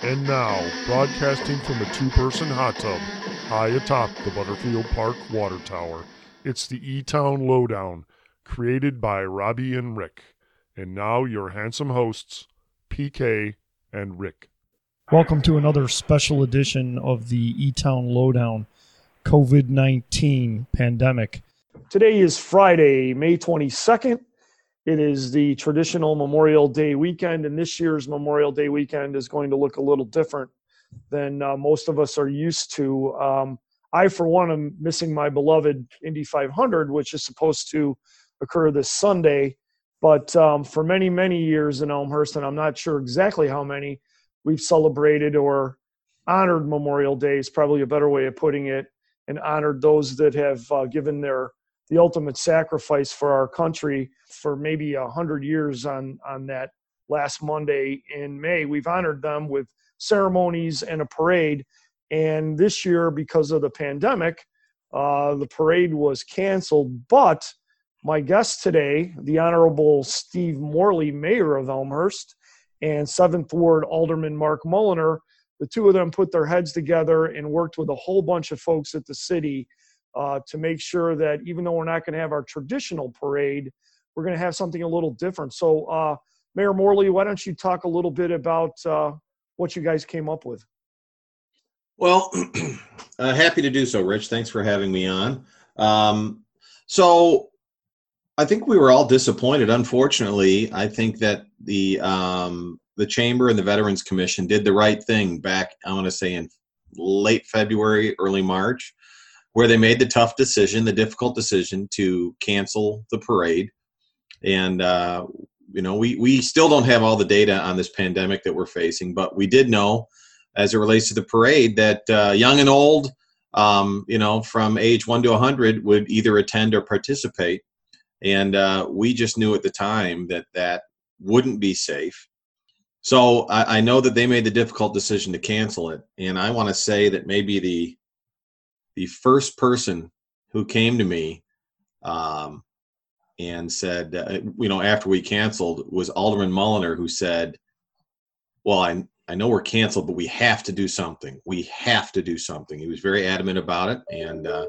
And now, broadcasting from a two person hot tub high atop the Butterfield Park water tower, it's the E Town Lowdown, created by Robbie and Rick. And now, your handsome hosts, PK and Rick. Welcome to another special edition of the E Town Lowdown COVID 19 pandemic. Today is Friday, May 22nd. It is the traditional Memorial Day weekend, and this year's Memorial Day weekend is going to look a little different than uh, most of us are used to. Um, I, for one, am missing my beloved Indy 500, which is supposed to occur this Sunday. But um, for many, many years in Elmhurst, and I'm not sure exactly how many, we've celebrated or honored Memorial Day is probably a better way of putting it, and honored those that have uh, given their the ultimate sacrifice for our country for maybe a hundred years on on that last Monday in May. We've honored them with ceremonies and a parade, and this year because of the pandemic, uh, the parade was canceled. But my guest today, the Honorable Steve Morley, Mayor of Elmhurst, and Seventh Ward Alderman Mark Mulliner, the two of them put their heads together and worked with a whole bunch of folks at the city uh, to make sure that even though we're not going to have our traditional parade, we're going to have something a little different. So, uh, Mayor Morley, why don't you talk a little bit about uh, what you guys came up with? Well, uh, happy to do so, Rich. Thanks for having me on. Um, so, I think we were all disappointed. Unfortunately, I think that the um, the chamber and the Veterans Commission did the right thing back. I want to say in late February, early March, where they made the tough decision, the difficult decision to cancel the parade. And, uh, you know, we, we still don't have all the data on this pandemic that we're facing, but we did know as it relates to the parade that uh, young and old, um, you know, from age one to 100 would either attend or participate. And uh, we just knew at the time that that wouldn't be safe. So I, I know that they made the difficult decision to cancel it. And I want to say that maybe the the first person who came to me um, and said, uh, you know, after we canceled was Alderman Mulliner, who said, "Well, I I know we're canceled, but we have to do something. We have to do something." He was very adamant about it, and uh,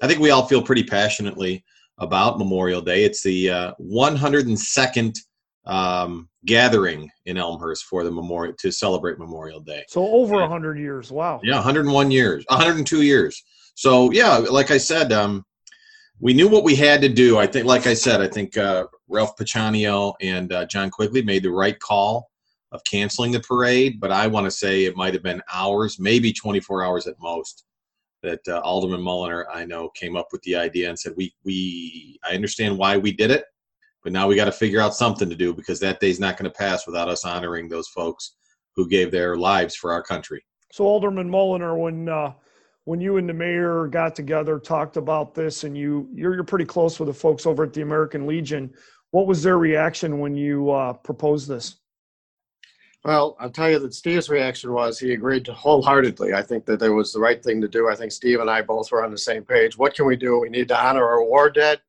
I think we all feel pretty passionately about Memorial Day. It's the uh, 102nd um, gathering in Elmhurst for the memorial to celebrate Memorial Day. So over 100 years. Wow. Yeah, 101 years, 102 years. So yeah, like I said, um, we knew what we had to do. I think, like I said, I think uh, Ralph Pacciano and uh, John Quigley made the right call of canceling the parade. But I want to say it might have been hours, maybe 24 hours at most, that uh, Alderman Mulliner, I know, came up with the idea and said, "We, we, I understand why we did it, but now we got to figure out something to do because that day's not going to pass without us honoring those folks who gave their lives for our country." So Alderman Mulliner, when uh, when you and the mayor got together, talked about this, and you you're, you're pretty close with the folks over at the American Legion. What was their reaction when you uh, proposed this? Well, I'll tell you that Steve's reaction was he agreed wholeheartedly. I think that it was the right thing to do. I think Steve and I both were on the same page. What can we do? We need to honor our war dead.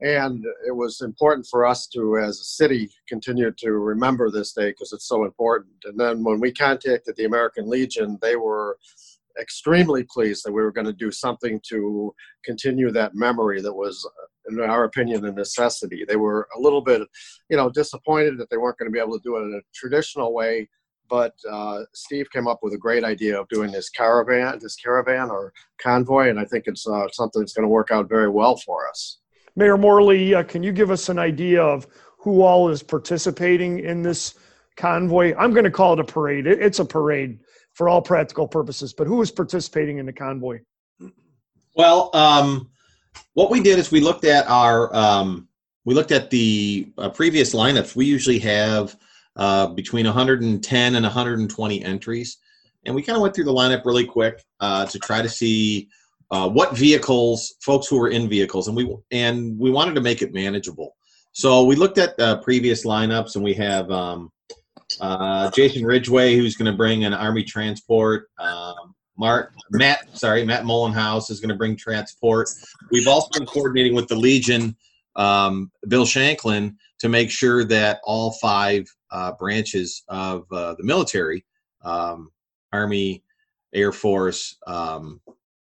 And it was important for us to, as a city, continue to remember this day because it's so important. And then when we contacted the American Legion, they were extremely pleased that we were going to do something to continue that memory that was, in our opinion, a necessity. They were a little bit, you know, disappointed that they weren't going to be able to do it in a traditional way. But uh, Steve came up with a great idea of doing this caravan, this caravan or convoy, and I think it's uh, something that's going to work out very well for us. Mayor Morley, uh, can you give us an idea of who all is participating in this convoy? I'm going to call it a parade. It's a parade for all practical purposes. But who is participating in the convoy? Well, um, what we did is we looked at our um, we looked at the uh, previous lineups. We usually have uh, between 110 and 120 entries, and we kind of went through the lineup really quick uh, to try to see uh, what vehicles folks who were in vehicles, and we and we wanted to make it manageable. So we looked at previous lineups, and we have um, uh, Jason Ridgway, who's going to bring an Army transport. Um, Mark, Matt, sorry, Matt Mullenhouse is going to bring transport. We've also been coordinating with the Legion, um, Bill Shanklin, to make sure that all five uh, branches of uh, the military um, Army, Air Force, um,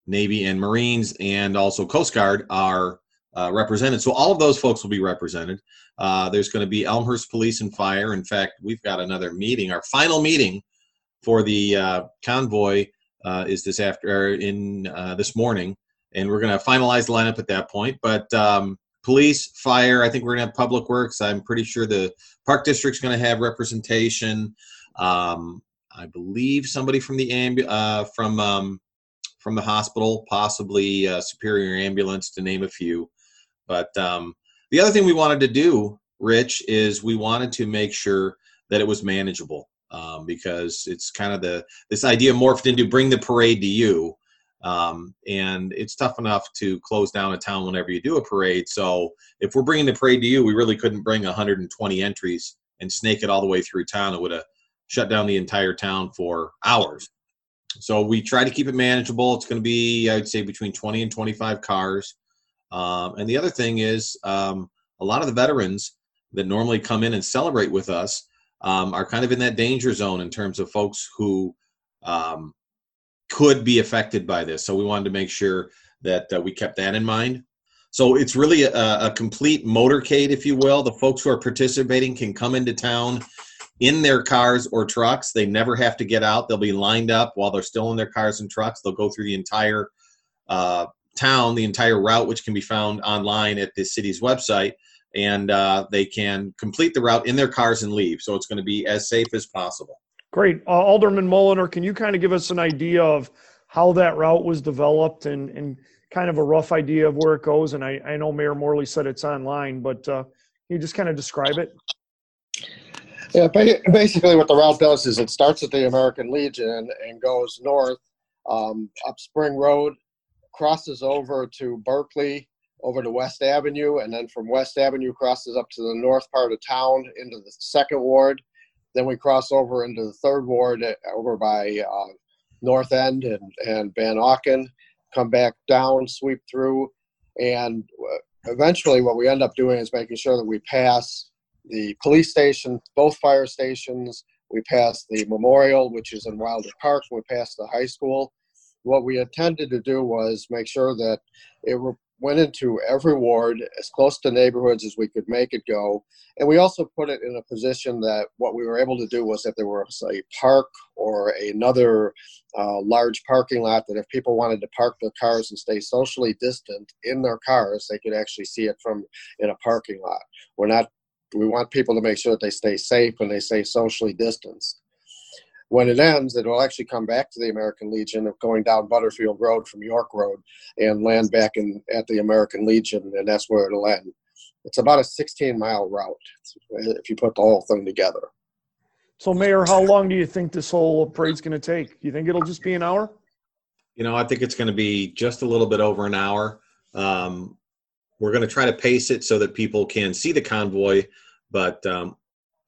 Navy, and Marines, and also Coast Guard are uh, represented. So all of those folks will be represented. Uh, there's going to be Elmhurst Police and Fire. In fact, we've got another meeting. Our final meeting for the uh, convoy uh, is this after in uh, this morning, and we're going to finalize the lineup at that point. But um, police, fire, I think we're going to have public works. I'm pretty sure the park district's going to have representation. Um, I believe somebody from the ambu- uh, from um, from the hospital, possibly uh, Superior Ambulance, to name a few. But um, the other thing we wanted to do, Rich, is we wanted to make sure that it was manageable um, because it's kind of the this idea morphed into bring the parade to you. Um, and it's tough enough to close down a town whenever you do a parade. So if we're bringing the parade to you, we really couldn't bring 120 entries and snake it all the way through town. It would have shut down the entire town for hours. So we try to keep it manageable. It's going to be, I'd say, between 20 and 25 cars. Um, and the other thing is, um, a lot of the veterans that normally come in and celebrate with us um, are kind of in that danger zone in terms of folks who um, could be affected by this. So we wanted to make sure that uh, we kept that in mind. So it's really a, a, complete motorcade, if you will. The folks who are participating can come into town in their cars or trucks. They never have to get out. They'll be lined up while they're still in their cars and trucks. They'll go through the entire uh, town, the entire route, which can be found online at the city's website, and uh, they can complete the route in their cars and leave. So it's going to be as safe as possible. Great. Uh, Alderman Mulliner, can you kind of give us an idea of how that route was developed and, and kind of a rough idea of where it goes? And I, I know Mayor Morley said it's online, but uh, can you just kind of describe it? Yeah, basically what the route does is it starts at the American Legion and goes north um, up Spring Road, crosses over to Berkeley, over to West Avenue, and then from West Avenue crosses up to the north part of town into the second ward, then we cross over into the third ward uh, over by uh, North End and, and Van Auken, come back down, sweep through, and uh, eventually what we end up doing is making sure that we pass the police station, both fire stations. We pass the memorial, which is in Wilder Park. We pass the high school. What we intended to do was make sure that it went into every ward as close to neighborhoods as we could make it go. And we also put it in a position that what we were able to do was if there was a park or another uh, large parking lot, that if people wanted to park their cars and stay socially distant in their cars, they could actually see it from in a parking lot. We're not. We want people to make sure that they stay safe and they stay socially distanced when it ends, it will actually come back to the American Legion of going down Butterfield Road from York Road and land back in at the American Legion, and that's where it'll end. It's about a 16 mile route if you put the whole thing together. So, Mayor, how long do you think this whole parade's going to take? You think it'll just be an hour? You know, I think it's going to be just a little bit over an hour. Um, we're going to try to pace it so that people can see the convoy, but um,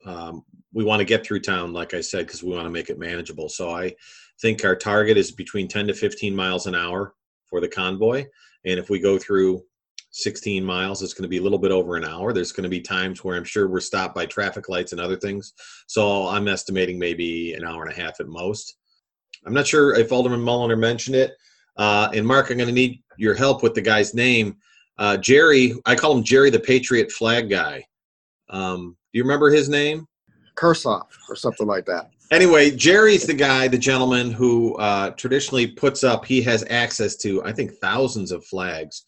um, we want to get through town, like I said, because we want to make it manageable. So I think our target is between 10 to 15 miles an hour for the convoy. And if we go through 16 miles, it's going to be a little bit over an hour. There's going to be times where I'm sure we're stopped by traffic lights and other things. So I'm estimating maybe an hour and a half at most. I'm not sure if Alderman Mulliner mentioned it. Uh, and Mark, I'm going to need your help with the guy's name. Uh, Jerry, I call him Jerry the Patriot Flag Guy. Um, do you remember his name? Kursoff or something like that. Anyway, Jerry's the guy, the gentleman who uh, traditionally puts up. He has access to, I think, thousands of flags,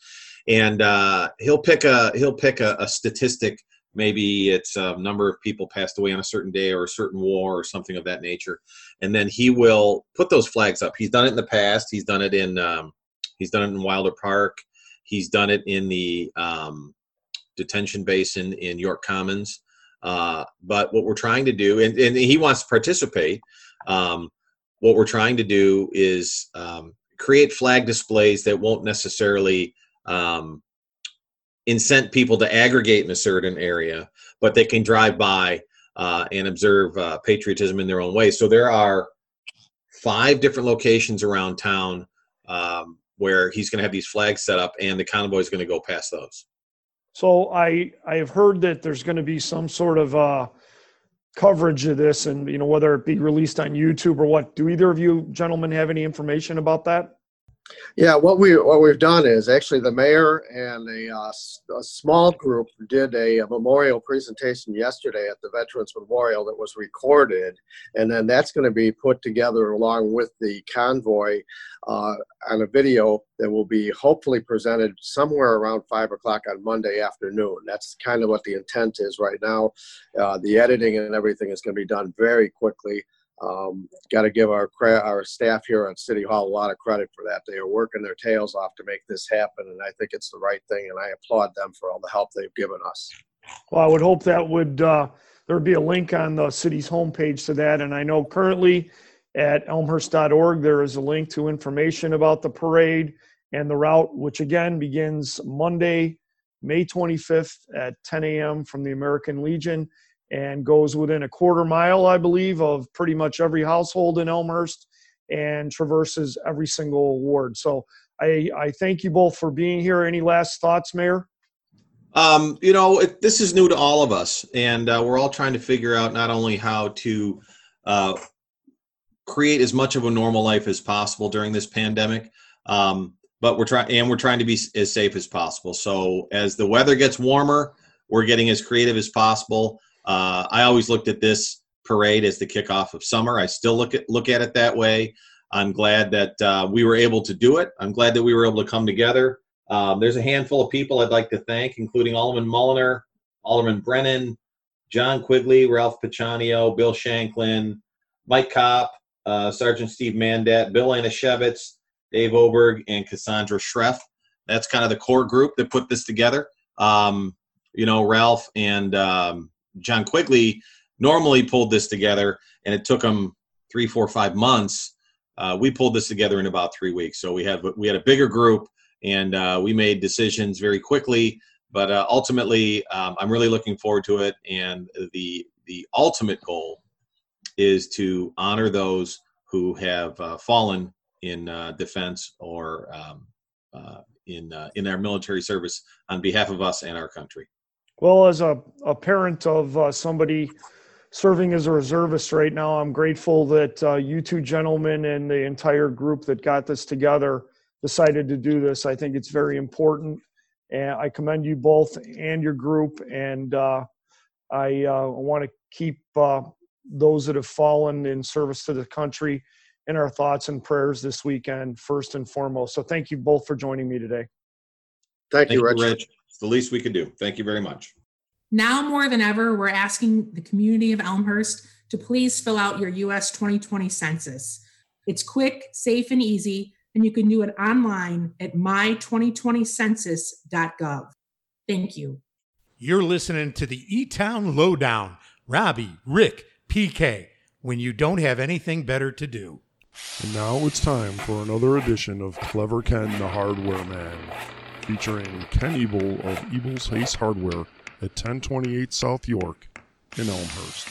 and uh, he'll pick a he'll pick a, a statistic. Maybe it's a number of people passed away on a certain day or a certain war or something of that nature, and then he will put those flags up. He's done it in the past. He's done it in um, he's done it in Wilder Park. He's done it in the um, detention basin in York Commons. Uh, but what we're trying to do, and, and he wants to participate. Um, what we're trying to do is um, create flag displays that won't necessarily um, incent people to aggregate in a certain area, but they can drive by uh, and observe uh, patriotism in their own way. So there are five different locations around town um, where he's going to have these flags set up, and the convoy is going to go past those. So I I have heard that there's going to be some sort of uh, coverage of this, and you know whether it be released on YouTube or what. Do either of you gentlemen have any information about that? Yeah, what we what we've done is actually the mayor and a, uh, a small group did a, a, memorial presentation yesterday at the Veterans Memorial that was recorded, and then that's going to be put together along with the convoy uh, on a video that will be hopefully presented somewhere around five o'clock on Monday afternoon. That's kind of what the intent is right now. Uh, the editing and everything is going to be done very quickly. Um, Got to give our our staff here at City Hall a lot of credit for that. They are working their tails off to make this happen, and I think it's the right thing. And I applaud them for all the help they've given us. Well, I would hope that would uh, there would be a link on the city's homepage to that. And I know currently at elmhurst.org there is a link to information about the parade and the route, which again begins Monday, May 25th at 10 a.m. from the American Legion and goes within a quarter mile, I believe, of pretty much every household in Elmhurst and traverses every single ward. So I, I thank you both for being here. Any last thoughts, Mayor? Um, you know, it, this is new to all of us, and uh, we're all trying to figure out not only how to uh, create as much of a normal life as possible during this pandemic, um, but we're trying and we're trying to be as safe as possible. So as the weather gets warmer, we're getting as creative as possible. Uh, I always looked at this parade as the kickoff of summer. I still look at look at it that way. I'm glad that uh, we were able to do it. I'm glad that we were able to come together. Um, there's a handful of people I'd like to thank, including Alderman Mulliner, Alderman Brennan, John Quigley, Ralph Piccianio, Bill Shanklin, Mike Kopp, uh, Sergeant Steve Mandat, Bill Anashevitz, Dave Oberg, and Cassandra Schreff. That's kind of the core group that put this together. Um, you know, Ralph and um, John Quigley normally pulled this together, and it took him three, four, five months. Uh, we pulled this together in about three weeks. So we had we had a bigger group, and uh, we made decisions very quickly. But uh, ultimately, um, I'm really looking forward to it. And the the ultimate goal is to honor those who have uh, fallen in uh, defense or um, uh, in in our military service on behalf of us and our country. Well, as a, a parent of uh, somebody serving as a reservist right now, I'm grateful that uh, you two gentlemen and the entire group that got this together decided to do this. I think it's very important. And I commend you both and your group. And uh, I uh, want to keep uh, those that have fallen in service to the country in our thoughts and prayers this weekend, first and foremost. So thank you both for joining me today. Thank, Thank you, Rich. Rich. It's the least we could do. Thank you very much. Now more than ever, we're asking the community of Elmhurst to please fill out your US 2020 census. It's quick, safe, and easy, and you can do it online at my2020census.gov. Thank you. You're listening to the E Town Lowdown. Robbie, Rick, PK, when you don't have anything better to do. And now it's time for another edition of Clever Ken the Hardware Man featuring Ken Ebel of Ebel's Ace Hardware at 1028 South York in Elmhurst.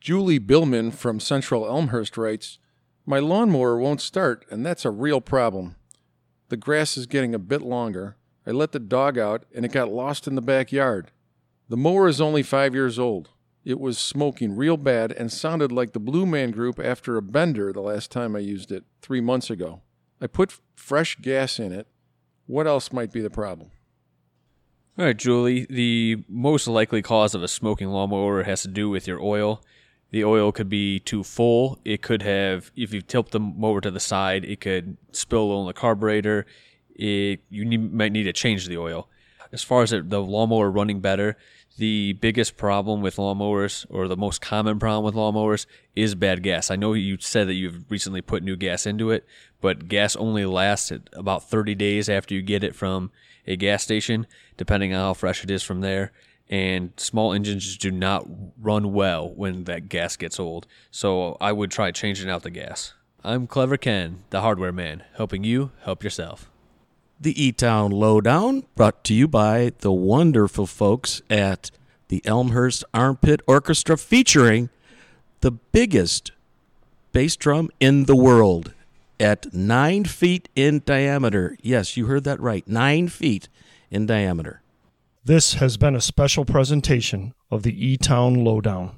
Julie Billman from Central Elmhurst writes, My lawnmower won't start, and that's a real problem. The grass is getting a bit longer. I let the dog out, and it got lost in the backyard. The mower is only five years old. It was smoking real bad and sounded like the Blue Man Group after a bender the last time I used it, three months ago. I put fresh gas in it, what else might be the problem? All right, Julie. The most likely cause of a smoking lawnmower has to do with your oil. The oil could be too full. It could have, if you tilt the mower to the side, it could spill on the carburetor. It, you need, might need to change the oil. As far as the lawnmower running better, the biggest problem with lawnmowers, or the most common problem with lawnmowers, is bad gas. I know you said that you've recently put new gas into it, but gas only lasts about 30 days after you get it from a gas station, depending on how fresh it is from there. And small engines do not run well when that gas gets old. So I would try changing out the gas. I'm Clever Ken, the hardware man, helping you help yourself. The E Town Lowdown, brought to you by the wonderful folks at the Elmhurst Armpit Orchestra, featuring the biggest bass drum in the world at nine feet in diameter. Yes, you heard that right. Nine feet in diameter. This has been a special presentation of the E Town Lowdown.